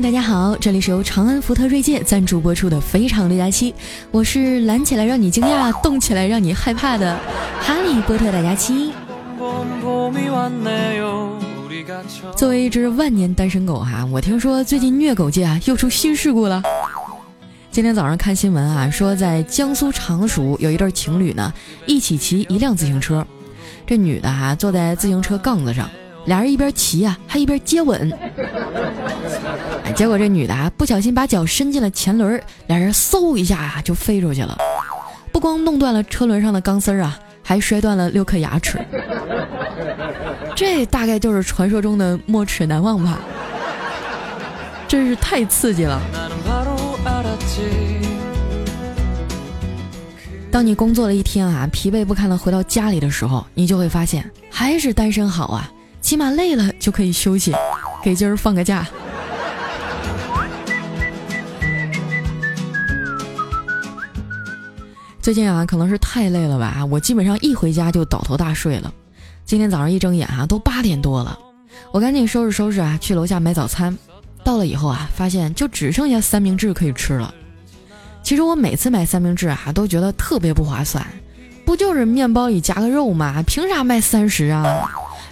大家好，这里是由长安福特锐界赞助播出的《非常六加七》，我是懒起来让你惊讶，动起来让你害怕的哈利波特大家七。作为一只万年单身狗哈，我听说最近虐狗界啊又出新事故了。今天早上看新闻啊，说在江苏常熟有一对情侣呢，一起骑一辆自行车，这女的哈坐在自行车杠子上，俩人一边骑啊还一边接吻。结果这女的啊不小心把脚伸进了前轮，俩人嗖一下啊就飞出去了，不光弄断了车轮上的钢丝儿啊，还摔断了六颗牙齿。这大概就是传说中的没齿难忘吧，真是太刺激了。当你工作了一天啊，疲惫不堪的回到家里的时候，你就会发现还是单身好啊，起码累了就可以休息，给今儿放个假。最近啊，可能是太累了吧，我基本上一回家就倒头大睡了。今天早上一睁眼啊，都八点多了，我赶紧收拾收拾啊，去楼下买早餐。到了以后啊，发现就只剩下三明治可以吃了。其实我每次买三明治啊，都觉得特别不划算，不就是面包里夹个肉吗？凭啥卖三十啊？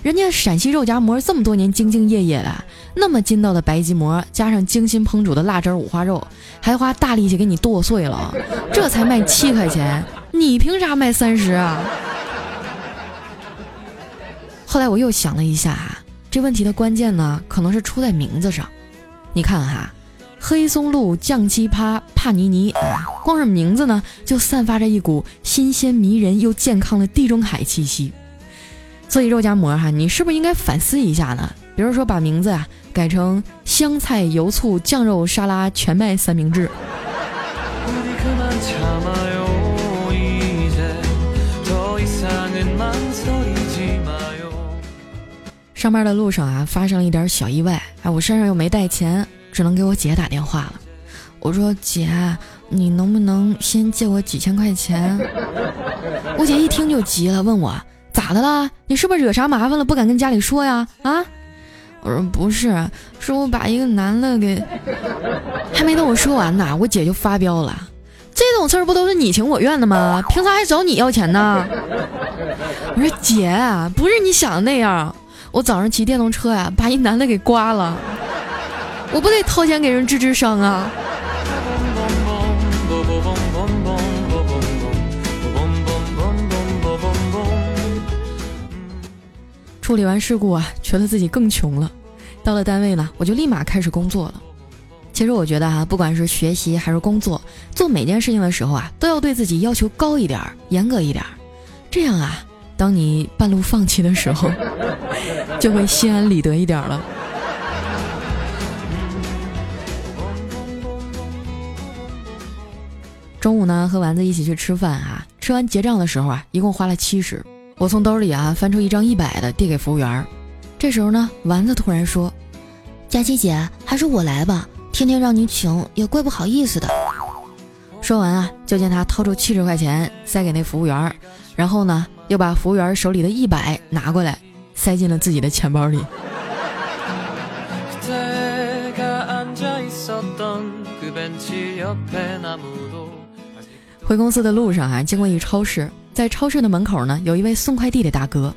人家陕西肉夹馍这么多年兢兢业业的，那么筋道的白吉馍，加上精心烹煮的辣汁五花肉，还花大力气给你剁碎了，这才卖七块钱，你凭啥卖三十啊？后来我又想了一下，这问题的关键呢，可能是出在名字上。你看哈，黑松露酱鸡扒帕尼尼，光是名字呢，就散发着一股新鲜迷人又健康的地中海气息。所以肉夹馍哈，你是不是应该反思一下呢？比如说把名字啊改成香菜油醋酱肉沙拉全麦三明治。上班的路上啊，发生了一点小意外，哎，我身上又没带钱，只能给我姐打电话了。我说姐，你能不能先借我几千块钱？我姐一听就急了，问我咋的啦？你是不是惹啥麻烦了？不敢跟家里说呀？啊？我说不是，是我把一个男的给 还没等我说完呢，我姐就发飙了。这种事儿不都是你情我愿的吗？凭啥还找你要钱呢？我说姐，不是你想的那样。我早上骑电动车呀，把一男的给刮了，我不得掏钱给人治治伤啊！处理完事故啊，觉得自己更穷了。到了单位呢，我就立马开始工作了。其实我觉得哈，不管是学习还是工作，做每件事情的时候啊，都要对自己要求高一点，严格一点，这样啊。当你半路放弃的时候，就会心安理得一点了。中午呢，和丸子一起去吃饭啊，吃完结账的时候啊，一共花了七十。我从兜里啊翻出一张一百的，递给服务员。这时候呢，丸子突然说：“佳琪姐，还是我来吧，天天让你请也怪不好意思的。”说完啊，就见他掏出七十块钱塞给那服务员，然后呢。又把服务员手里的一百拿过来，塞进了自己的钱包里。回公司的路上啊，经过一超市，在超市的门口呢，有一位送快递的大哥，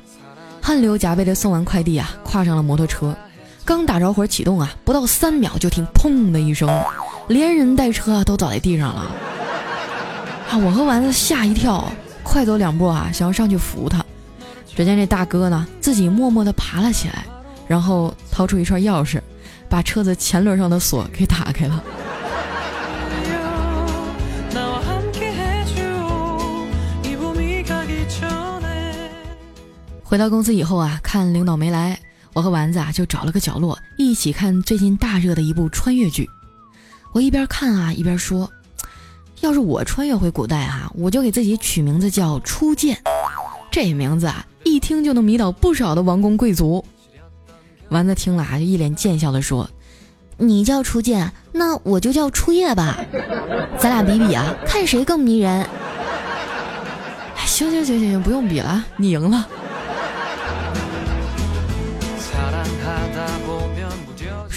汗流浃背的送完快递啊，跨上了摩托车，刚打着火启动啊，不到三秒就听砰的一声，连人带车啊都倒在地上了。啊，我和丸子吓一跳。快走两步啊，想要上去扶他，只见这大哥呢，自己默默地爬了起来，然后掏出一串钥匙，把车子前轮上的锁给打开了。回到公司以后啊，看领导没来，我和丸子啊就找了个角落，一起看最近大热的一部穿越剧。我一边看啊，一边说。要是我穿越回古代哈，我就给自己取名字叫初见，这名字啊，一听就能迷倒不少的王公贵族。丸子听了啊，就一脸贱笑的说：“你叫初见，那我就叫初夜吧，咱俩比比啊，看谁更迷人。”行行行行行，不用比了，你赢了。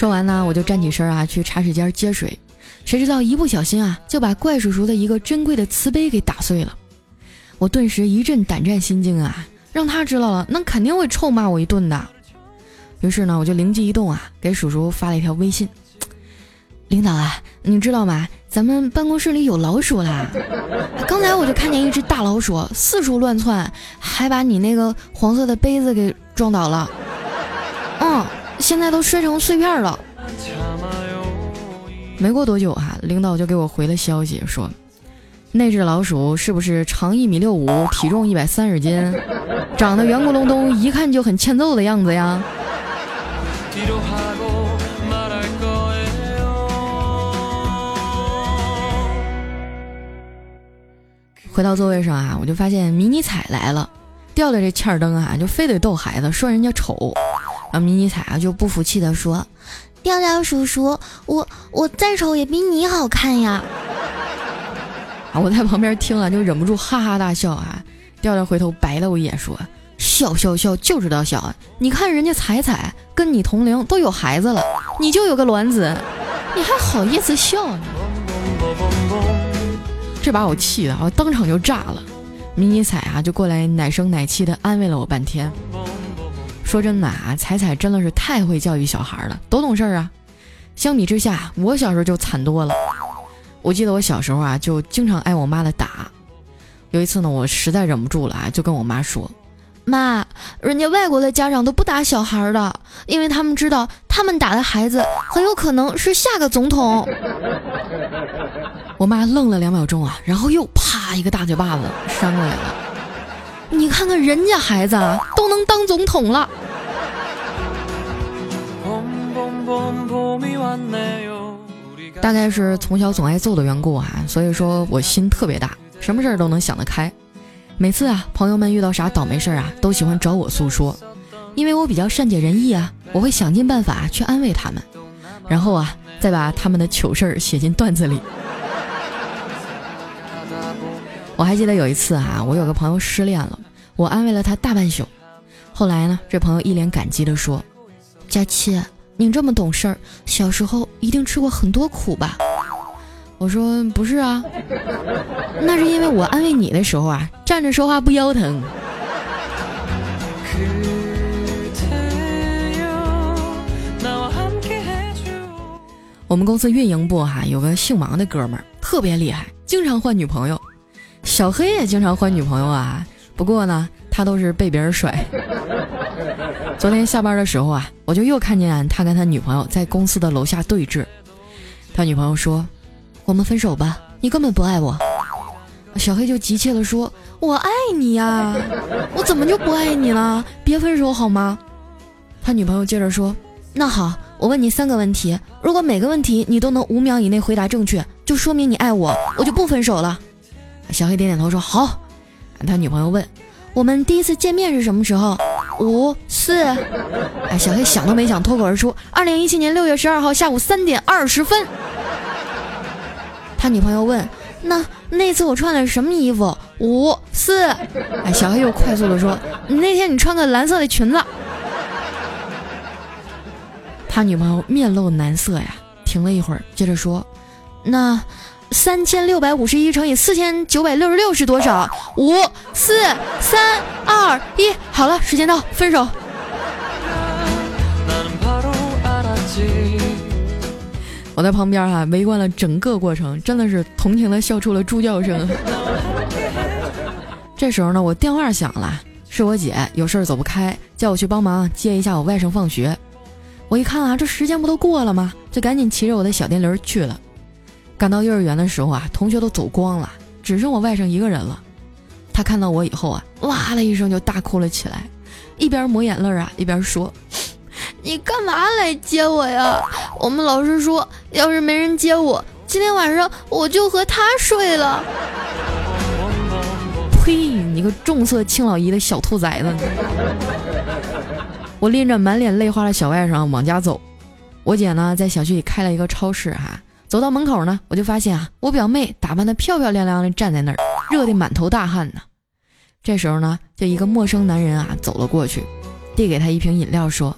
说完呢，我就站起身啊，去茶水间接水。谁知道一不小心啊，就把怪叔叔的一个珍贵的瓷杯给打碎了。我顿时一阵胆战心惊啊！让他知道了，那肯定会臭骂我一顿的。于是呢，我就灵机一动啊，给叔叔发了一条微信：“领导啊，你知道吗？咱们办公室里有老鼠啦！刚才我就看见一只大老鼠四处乱窜，还把你那个黄色的杯子给撞倒了。现在都摔成碎片了。”没过多久啊，领导就给我回了消息，说那只老鼠是不是长一米六五，体重一百三十斤，长得圆咕隆咚，一看就很欠揍的样子呀。回到座位上啊，我就发现迷你彩来了，掉了这欠儿灯啊，就非得逗孩子，说人家丑，然后迷你彩啊就不服气的说。调调叔叔，我我再丑也比你好看呀！啊，我在旁边听了就忍不住哈哈大笑啊。调调回头白了我一眼说：“笑笑笑就知道笑，你看人家彩彩跟你同龄都有孩子了，你就有个卵子，你还好意思笑呢？”这把我气的，我当场就炸了。迷你彩啊就过来奶声奶气的安慰了我半天。说真的啊，彩彩真的是太会教育小孩了，多懂事啊！相比之下，我小时候就惨多了。我记得我小时候啊，就经常挨我妈的打。有一次呢，我实在忍不住了啊，就跟我妈说：“妈，人家外国的家长都不打小孩的，因为他们知道他们打的孩子很有可能是下个总统。”我妈愣了两秒钟啊，然后又啪一个大嘴巴子扇过来了。你看看人家孩子啊，都能当总统了。大概是从小总挨揍的缘故啊，所以说我心特别大，什么事儿都能想得开。每次啊，朋友们遇到啥倒霉事儿啊，都喜欢找我诉说，因为我比较善解人意啊，我会想尽办法去安慰他们，然后啊，再把他们的糗事儿写进段子里。我还记得有一次啊，我有个朋友失恋了，我安慰了他大半宿。后来呢，这朋友一脸感激地说：“佳琪，你这么懂事儿，小时候一定吃过很多苦吧？”我说：“不是啊，那是因为我安慰你的时候啊，站着说话不腰疼。”我们公司运营部哈有个姓王的哥们儿，特别厉害，经常换女朋友。小黑也经常换女朋友啊，不过呢，他都是被别人甩。昨天下班的时候啊，我就又看见他跟他女朋友在公司的楼下对峙。他女朋友说：“我们分手吧，你根本不爱我。”小黑就急切地说：“我爱你呀，我怎么就不爱你了？别分手好吗？”他女朋友接着说：“那好，我问你三个问题，如果每个问题你都能五秒以内回答正确，就说明你爱我，我就不分手了。”小黑点点头说：“好。”他女朋友问：“我们第一次见面是什么时候？”五四。哎，小黑想都没想，脱口而出：“二零一七年六月十二号下午三点二十分。”他女朋友问：“那那次我穿的是什么衣服？”五四。哎，小黑又快速的说：“那天你穿个蓝色的裙子。”他女朋友面露难色呀，停了一会儿，接着说：“那。”三千六百五十一乘以四千九百六十六是多少？五四三二一，好了，时间到，分手。我在旁边哈围观了整个过程，真的是同情的笑出了猪叫声。这时候呢，我电话响了，是我姐有事儿走不开，叫我去帮忙接一下我外甥放学。我一看啊，这时间不都过了吗？就赶紧骑着我的小电驴去了。赶到幼儿园的时候啊，同学都走光了，只剩我外甥一个人了。他看到我以后啊，哇的一声就大哭了起来，一边抹眼泪啊，一边说：“你干嘛来接我呀？我们老师说，要是没人接我，今天晚上我就和他睡了。”呸！你个重色轻老姨的小兔崽子！我拎着满脸泪花的小外甥往家走，我姐呢在小区里开了一个超市哈。走到门口呢，我就发现啊，我表妹打扮的漂漂亮亮的站在那儿，热得满头大汗呢。这时候呢，就一个陌生男人啊走了过去，递给他一瓶饮料，说：“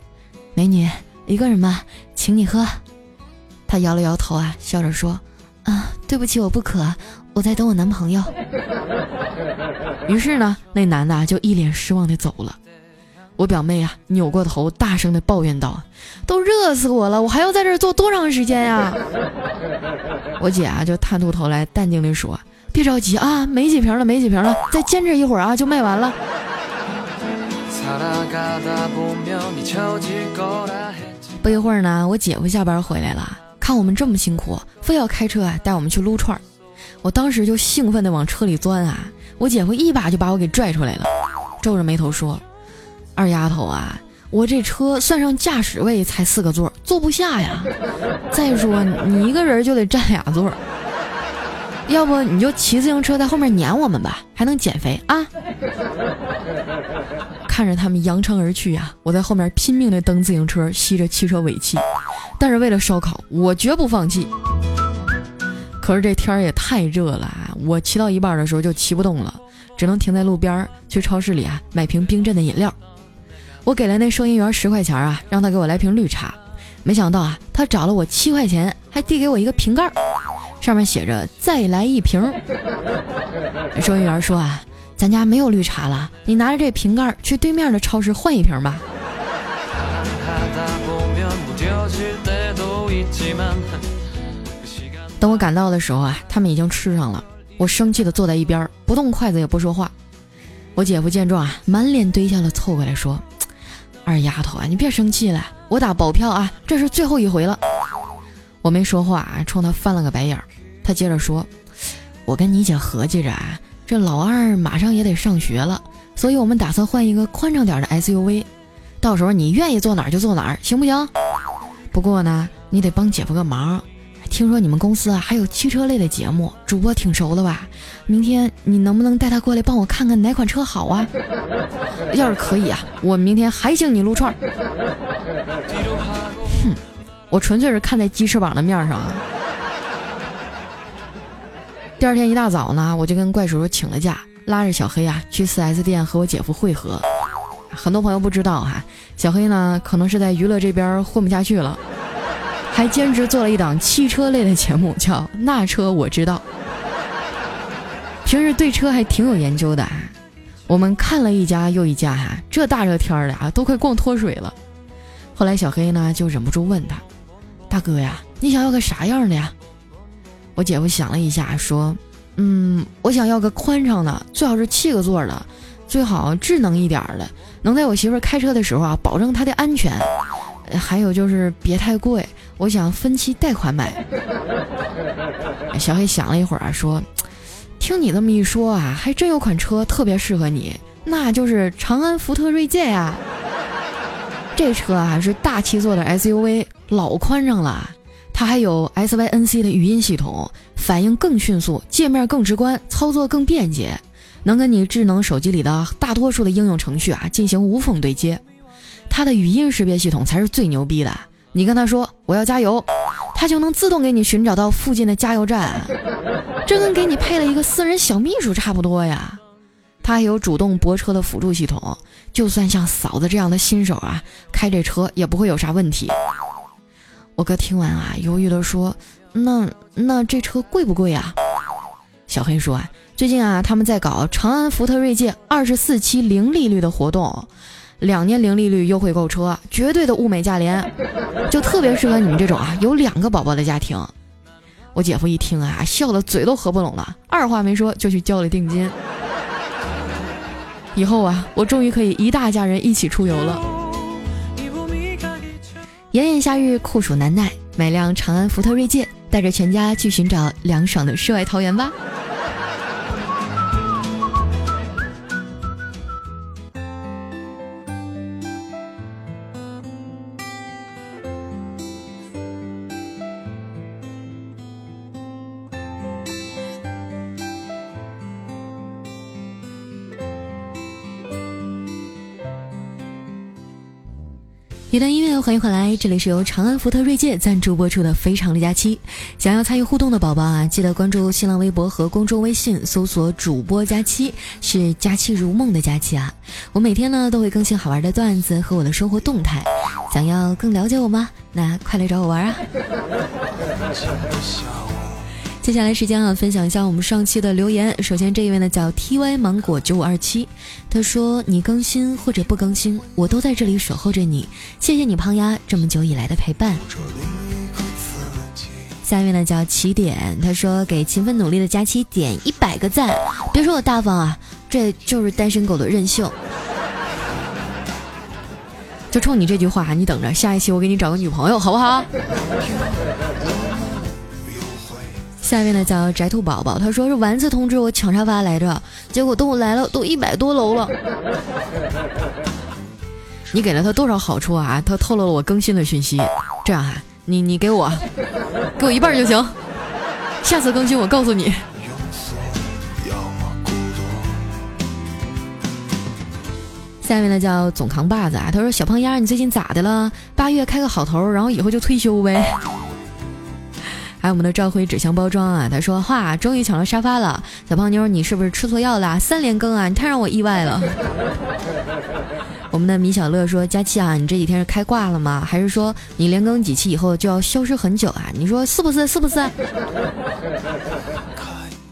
美女，一个人吗？请你喝。他摇了摇头啊，笑着说：“啊，对不起，我不渴，我在等我男朋友。”于是呢，那男的啊就一脸失望的走了。我表妹啊，扭过头，大声的抱怨道：“都热死我了，我还要在这儿坐多长时间呀？” 我姐啊，就探出头来，淡定的说：“别着急啊，没几瓶了，没几瓶了，再坚持一会儿啊，就卖完了。”不一会儿呢，我姐夫下班回来了，看我们这么辛苦，非要开车啊带我们去撸串儿。我当时就兴奋的往车里钻啊，我姐夫一把就把我给拽出来了，皱着眉头说。二丫头啊，我这车算上驾驶位才四个座，坐不下呀。再说你一个人就得占俩座，要不你就骑自行车在后面撵我们吧，还能减肥啊。看着他们扬长而去呀，我在后面拼命的蹬自行车，吸着汽车尾气。但是为了烧烤，我绝不放弃。可是这天儿也太热了啊，我骑到一半的时候就骑不动了，只能停在路边去超市里啊买瓶冰镇的饮料。我给了那收银员十块钱啊，让他给我来瓶绿茶。没想到啊，他找了我七块钱，还递给我一个瓶盖，上面写着“再来一瓶”。收银员说啊，咱家没有绿茶了，你拿着这瓶盖去对面的超市换一瓶吧。等我赶到的时候啊，他们已经吃上了。我生气的坐在一边，不动筷子也不说话。我姐夫见状啊，满脸堆笑的凑过来说。二丫头啊，你别生气了，我打保票啊，这是最后一回了。我没说话，冲他翻了个白眼儿。他接着说：“我跟你姐合计着啊，这老二马上也得上学了，所以我们打算换一个宽敞点的 SUV，到时候你愿意坐哪儿就坐哪儿，行不行？不过呢，你得帮姐夫个忙。”听说你们公司啊还有汽车类的节目，主播挺熟的吧？明天你能不能带他过来帮我看看哪款车好啊？要是可以啊，我明天还请你撸串。我纯粹是看在鸡翅膀的面上啊。第二天一大早呢，我就跟怪叔叔请了假，拉着小黑啊去 4S 店和我姐夫会合。很多朋友不知道哈，小黑呢可能是在娱乐这边混不下去了。还兼职做了一档汽车类的节目，叫《那车我知道》。平时对车还挺有研究的。我们看了一家又一家，哈，这大热天的啊，都快逛脱水了。后来小黑呢就忍不住问他：“大哥呀，你想要个啥样的呀？”我姐夫想了一下，说：“嗯，我想要个宽敞的，最好是七个座的，最好智能一点的，能在我媳妇开车的时候啊，保证她的安全。还有就是别太贵。”我想分期贷款买。小黑想了一会儿啊，说：“听你这么一说啊，还真有款车特别适合你，那就是长安福特锐界呀。这车啊是大七座的 SUV，老宽敞了。它还有 SYNC 的语音系统，反应更迅速，界面更直观，操作更便捷，能跟你智能手机里的大多数的应用程序啊进行无缝对接。它的语音识别系统才是最牛逼的。”你跟他说我要加油，它就能自动给你寻找到附近的加油站，这跟给你配了一个私人小秘书差不多呀。他还有主动泊车的辅助系统，就算像嫂子这样的新手啊，开这车也不会有啥问题。我哥听完啊，犹豫的说：“那那这车贵不贵啊？”小黑说：“啊，最近啊，他们在搞长安福特锐界二十四期零利率的活动。”两年零利率优惠购车，绝对的物美价廉，就特别适合你们这种啊有两个宝宝的家庭。我姐夫一听啊，笑得嘴都合不拢了，二话没说就去交了定金。以后啊，我终于可以一大家人一起出游了。炎炎夏日酷暑难耐，买辆长安福特锐界，带着全家去寻找凉爽的世外桃源吧。一段音乐，欢迎回来，这里是由长安福特锐界赞助播出的《非常的假期》。想要参与互动的宝宝啊，记得关注新浪微博和公众微信，搜索“主播佳期”，是“佳期如梦”的佳期啊。我每天呢都会更新好玩的段子和我的生活动态。想要更了解我吗？那快来找我玩啊！接下来时间啊，分享一下我们上期的留言。首先这一位呢叫 T Y 芒果九五二七，他说你更新或者不更新，我都在这里守候着你。谢谢你胖丫这么久以来的陪伴。下一位呢叫起点，他说给勤奋努力的佳期点一百个赞。别说我大方啊，这就是单身狗的任性。就冲你这句话，你等着，下一期我给你找个女朋友，好不好？下面呢叫宅兔宝宝，他说是丸子通知我抢沙发来着，结果等我来了都一百多楼了。你给了他多少好处啊？他透露了我更新的讯息。这样啊，你你给我，给我一半就行。下次更新我告诉你。下面呢叫总扛把子啊，他说小胖丫你最近咋的了？八月开个好头，然后以后就退休呗。还有我们的召回纸箱包装啊，他说：“哇，终于抢到沙发了，小胖妞，你是不是吃错药了？三连更啊，你太让我意外了。”我们的米小乐说：“佳期啊，你这几天是开挂了吗？还是说你连更几期以后就要消失很久啊？你说是不是？是不是？”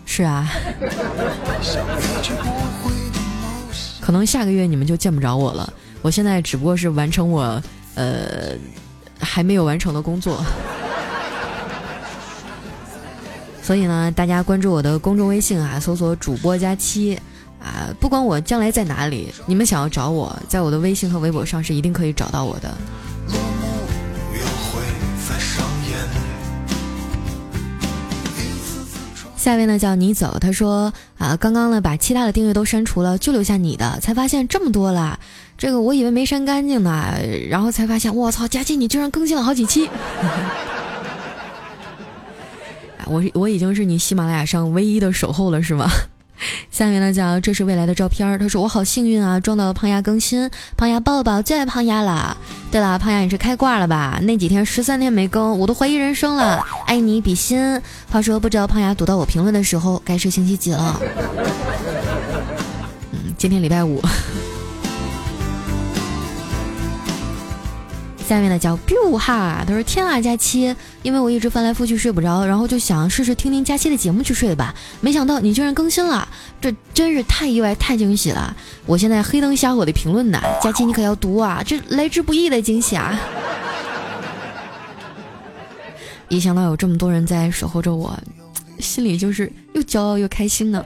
是啊，可能下个月你们就见不着我了。我现在只不过是完成我呃还没有完成的工作。所以呢，大家关注我的公众微信啊，搜索“主播佳期”，啊，不管我将来在哪里，你们想要找我，在我的微信和微博上是一定可以找到我的。下面呢叫你走，他说啊，刚刚呢把其他的订阅都删除了，就留下你的，才发现这么多了，这个我以为没删干净呢，然后才发现，我操，佳期你居然更新了好几期。我我已经是你喜马拉雅上唯一的守候了，是吗？下面呢讲这是未来的照片。他说我好幸运啊，撞到了胖丫更新，胖丫抱抱，最爱胖丫了。对了，胖丫你是开挂了吧？那几天十三天没更，我都怀疑人生了。爱你比心。话说不知道胖丫读到我评论的时候，该是星期几了？嗯，今天礼拜五。下面的叫 biu 哈，他说天啊，佳期，因为我一直翻来覆去睡不着，然后就想试试听听佳期的节目去睡吧。没想到你居然更新了，这真是太意外、太惊喜了！我现在黑灯瞎火的评论呢，佳期你可要读啊，这来之不易的惊喜啊！一想到有这么多人在守候着我，心里就是又骄傲又开心呢。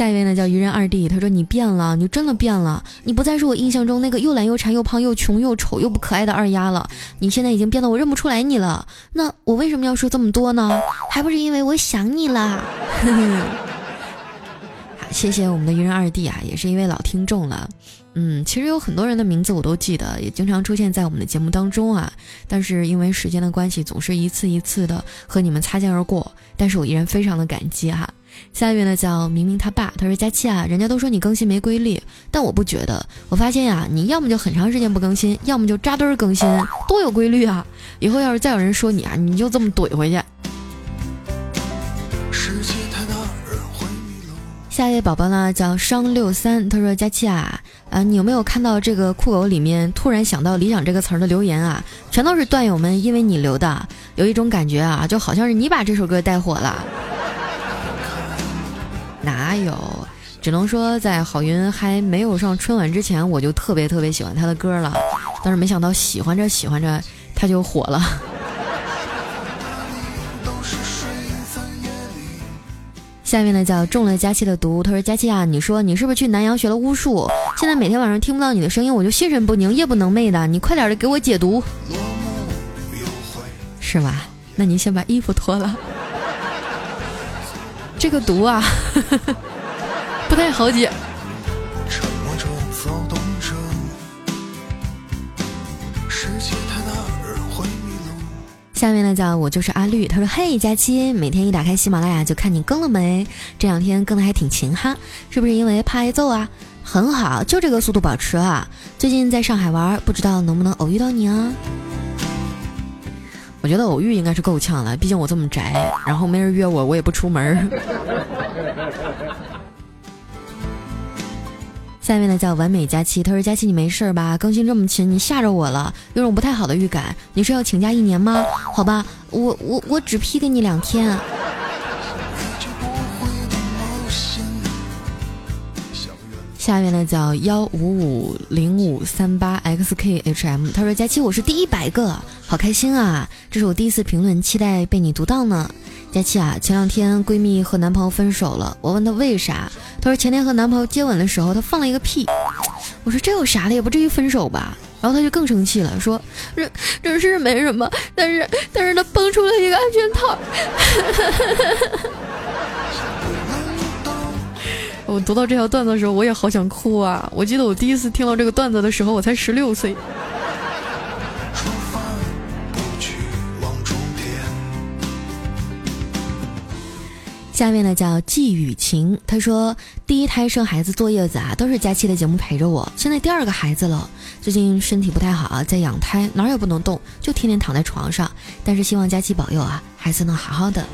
下一位呢叫愚人二弟，他说你变了，你真的变了，你不再是我印象中那个又懒又馋又胖又穷又丑又不可爱的二丫了，你现在已经变得我认不出来你了。那我为什么要说这么多呢？还不是因为我想你了。谢谢我们的愚人二弟啊，也是一位老听众了。嗯，其实有很多人的名字我都记得，也经常出现在我们的节目当中啊。但是因为时间的关系，总是一次一次的和你们擦肩而过。但是我依然非常的感激哈。下一位呢叫明明他爸，他说佳期啊，人家都说你更新没规律，但我不觉得。我发现呀，你要么就很长时间不更新，要么就扎堆儿更新，多有规律啊！以后要是再有人说你啊，你就这么怼回去。下一位宝宝呢叫商六三，他说佳期啊，啊，你有没有看到这个酷狗里面突然想到理想这个词儿的留言啊？全都是段友们因为你留的，有一种感觉啊，就好像是你把这首歌带火了。哪有？只能说在郝云还没有上春晚之前，我就特别特别喜欢他的歌了。但是没想到喜欢着喜欢着，他就火了。下面呢叫中了佳期的毒，他说佳期啊，你说你是不是去南阳学了巫术？现在每天晚上听不到你的声音，我就心神不宁，夜不能寐的。你快点的给我解毒，是吧？那你先把衣服脱了。这个毒啊，不太好解。下面呢叫我就是阿绿，他说：“嘿，佳期，每天一打开喜马拉雅就看你更了没？这两天更的还挺勤哈，是不是因为怕挨揍啊？很好，就这个速度保持啊！最近在上海玩，不知道能不能偶遇到你啊？我觉得偶遇应该是够呛了，毕竟我这么宅，然后没人约我，我也不出门。下面呢叫完美佳期，他说佳期你没事吧？更新这么勤，你吓着我了，有种不太好的预感。你是要请假一年吗？好吧，我我我只批给你两天。下面呢叫幺五五零五三八 xkhm，他说佳期我是第一百个，好开心啊！这是我第一次评论，期待被你读到呢。佳期啊，前两天闺蜜和男朋友分手了，我问她为啥，她说前天和男朋友接吻的时候，她放了一个屁。我说这有啥的，也不至于分手吧？然后她就更生气了，说这这是没什么，但是但是她蹦出了一个安全套。我读到这条段子的时候，我也好想哭啊！我记得我第一次听到这个段子的时候，我才十六岁。下面呢叫季雨晴，她说第一胎生孩子坐月子啊，都是佳期的节目陪着我。现在第二个孩子了，最近身体不太好啊，在养胎，哪儿也不能动，就天天躺在床上。但是希望佳期保佑啊，孩子能好好的。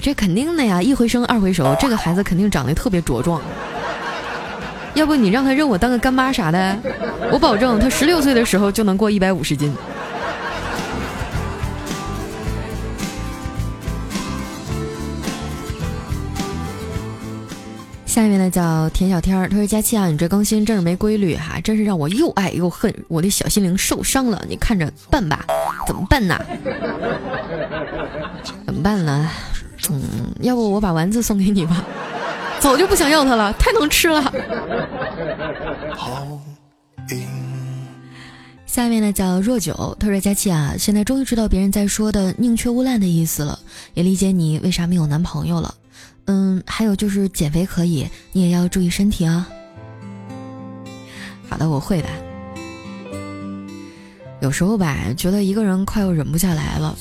这肯定的呀，一回生二回熟，这个孩子肯定长得特别茁壮。要不你让他认我当个干妈啥的，我保证他十六岁的时候就能过一百五十斤。下面呢叫田小天儿，他说佳期啊，你这更新真是没规律哈，真是让我又爱又恨，我的小心灵受伤了，你看着办吧，怎么办呢？怎么办呢？嗯，要不我把丸子送给你吧，早就不想要它了，太能吃了。好下面呢叫若九，他说佳琪啊，现在终于知道别人在说的宁缺毋滥的意思了，也理解你为啥没有男朋友了。嗯，还有就是减肥可以，你也要注意身体啊。好的，我会的。有时候吧，觉得一个人快要忍不下来了。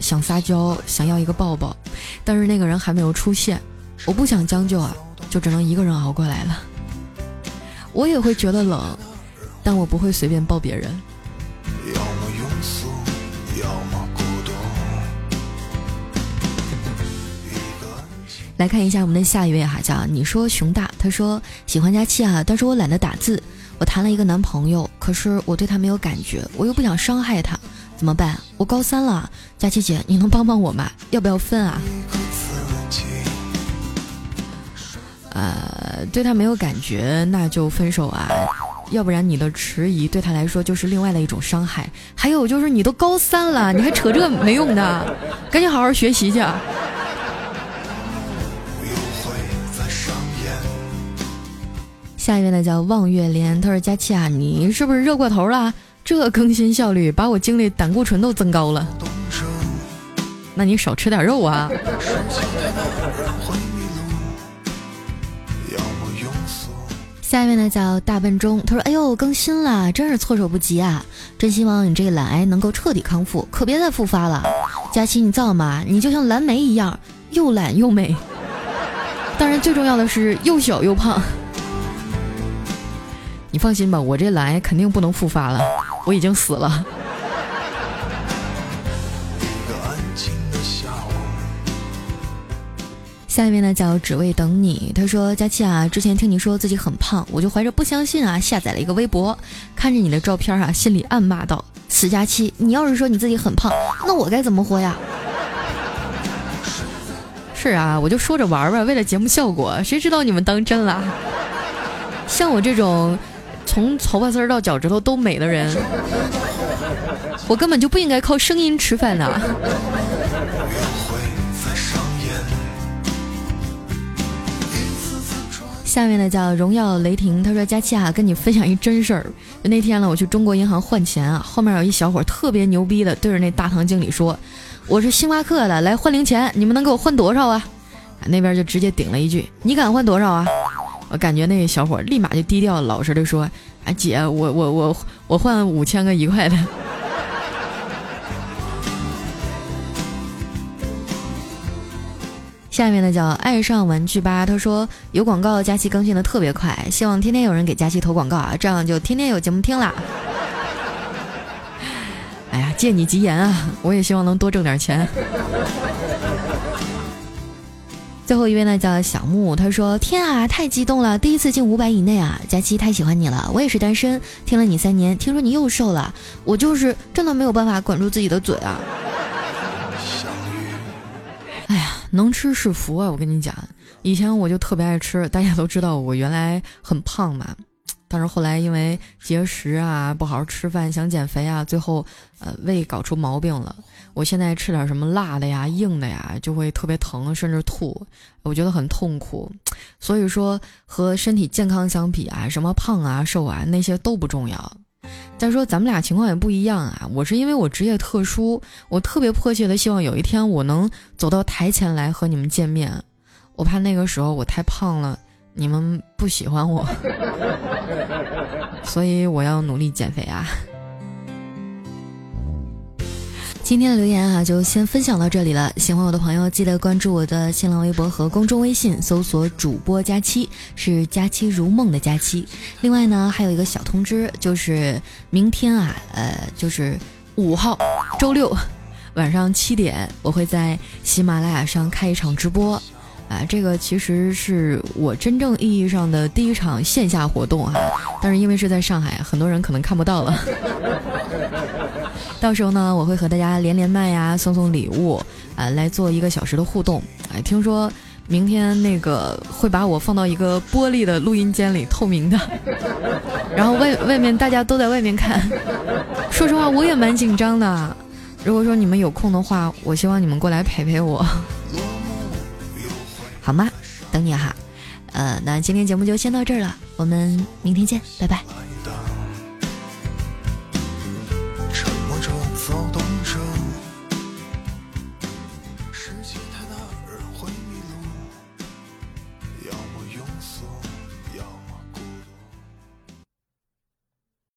想撒娇，想要一个抱抱，但是那个人还没有出现。我不想将就啊，就只能一个人熬过来了。我也会觉得冷，但我不会随便抱别人。来看一下我们的下一位哈，叫你说熊大，他说喜欢佳期啊，但是我懒得打字。我谈了一个男朋友，可是我对他没有感觉，我又不想伤害他。怎么办？我高三了，佳琪姐，你能帮帮我吗？要不要分啊？呃，对他没有感觉，那就分手啊！要不然你的迟疑对他来说就是另外的一种伤害。还有就是你都高三了，你还扯这没用的，赶紧好好学习去。下一位呢叫望月莲，他说佳琪啊，你是不是热过头了？这更新效率把我精力胆固醇都增高了，那你少吃点肉啊。下一位呢叫大笨钟，他说：“哎呦，更新了，真是措手不及啊！真希望你这个懒癌能够彻底康复，可别再复发了。佳琪，你造吗？你就像蓝莓一样，又懒又美，当然最重要的是又小又胖。你放心吧，我这懒癌肯定不能复发了。”我已经死了。下一位呢叫只为等你。他说：“佳琪啊，之前听你说自己很胖，我就怀着不相信啊，下载了一个微博，看着你的照片啊，心里暗骂道：死佳期，你要是说你自己很胖，那我该怎么活呀？”是啊，我就说着玩玩，为了节目效果，谁知道你们当真了？像我这种。从头发丝到脚趾头都美的人，我根本就不应该靠声音吃饭呐。下面呢叫荣耀雷霆，他说佳琪啊，跟你分享一真事儿。那天呢，我去中国银行换钱啊，后面有一小伙特别牛逼的对着那大堂经理说：“我是星巴克的，来换零钱，你们能给我换多少啊？”那边就直接顶了一句：“你敢换多少啊？”我感觉那个小伙立马就低调老实的说：“啊姐，我我我我换五千个一块的。”下面呢叫爱上玩具吧，他说有广告，佳期更新的特别快，希望天天有人给佳期投广告啊，这样就天天有节目听啦。哎呀，借你吉言啊，我也希望能多挣点钱。最后一位呢叫小木，他说：“天啊，太激动了，第一次进五百以内啊！佳期太喜欢你了，我也是单身，听了你三年，听说你又瘦了，我就是真的没有办法管住自己的嘴啊！哎呀，能吃是福啊！我跟你讲，以前我就特别爱吃，大家都知道我原来很胖嘛。”但是后来因为节食啊，不好好吃饭，想减肥啊，最后呃胃搞出毛病了。我现在吃点什么辣的呀、硬的呀，就会特别疼，甚至吐，我觉得很痛苦。所以说和身体健康相比啊，什么胖啊、瘦啊那些都不重要。再说咱们俩情况也不一样啊，我是因为我职业特殊，我特别迫切的希望有一天我能走到台前来和你们见面，我怕那个时候我太胖了。你们不喜欢我，所以我要努力减肥啊！今天的留言啊，就先分享到这里了。喜欢我的朋友，记得关注我的新浪微博和公众微信，搜索“主播佳期”，是“佳期如梦”的佳期。另外呢，还有一个小通知，就是明天啊，呃，就是五号周六晚上七点，我会在喜马拉雅上开一场直播。啊，这个其实是我真正意义上的第一场线下活动哈，但是因为是在上海，很多人可能看不到了。到时候呢，我会和大家连连麦呀，送送礼物，啊，来做一个小时的互动。哎，听说明天那个会把我放到一个玻璃的录音间里，透明的，然后外外面大家都在外面看。说实话，我也蛮紧张的。如果说你们有空的话，我希望你们过来陪陪我。好吗？等你哈，呃，那今天节目就先到这儿了，我们明天见，拜拜。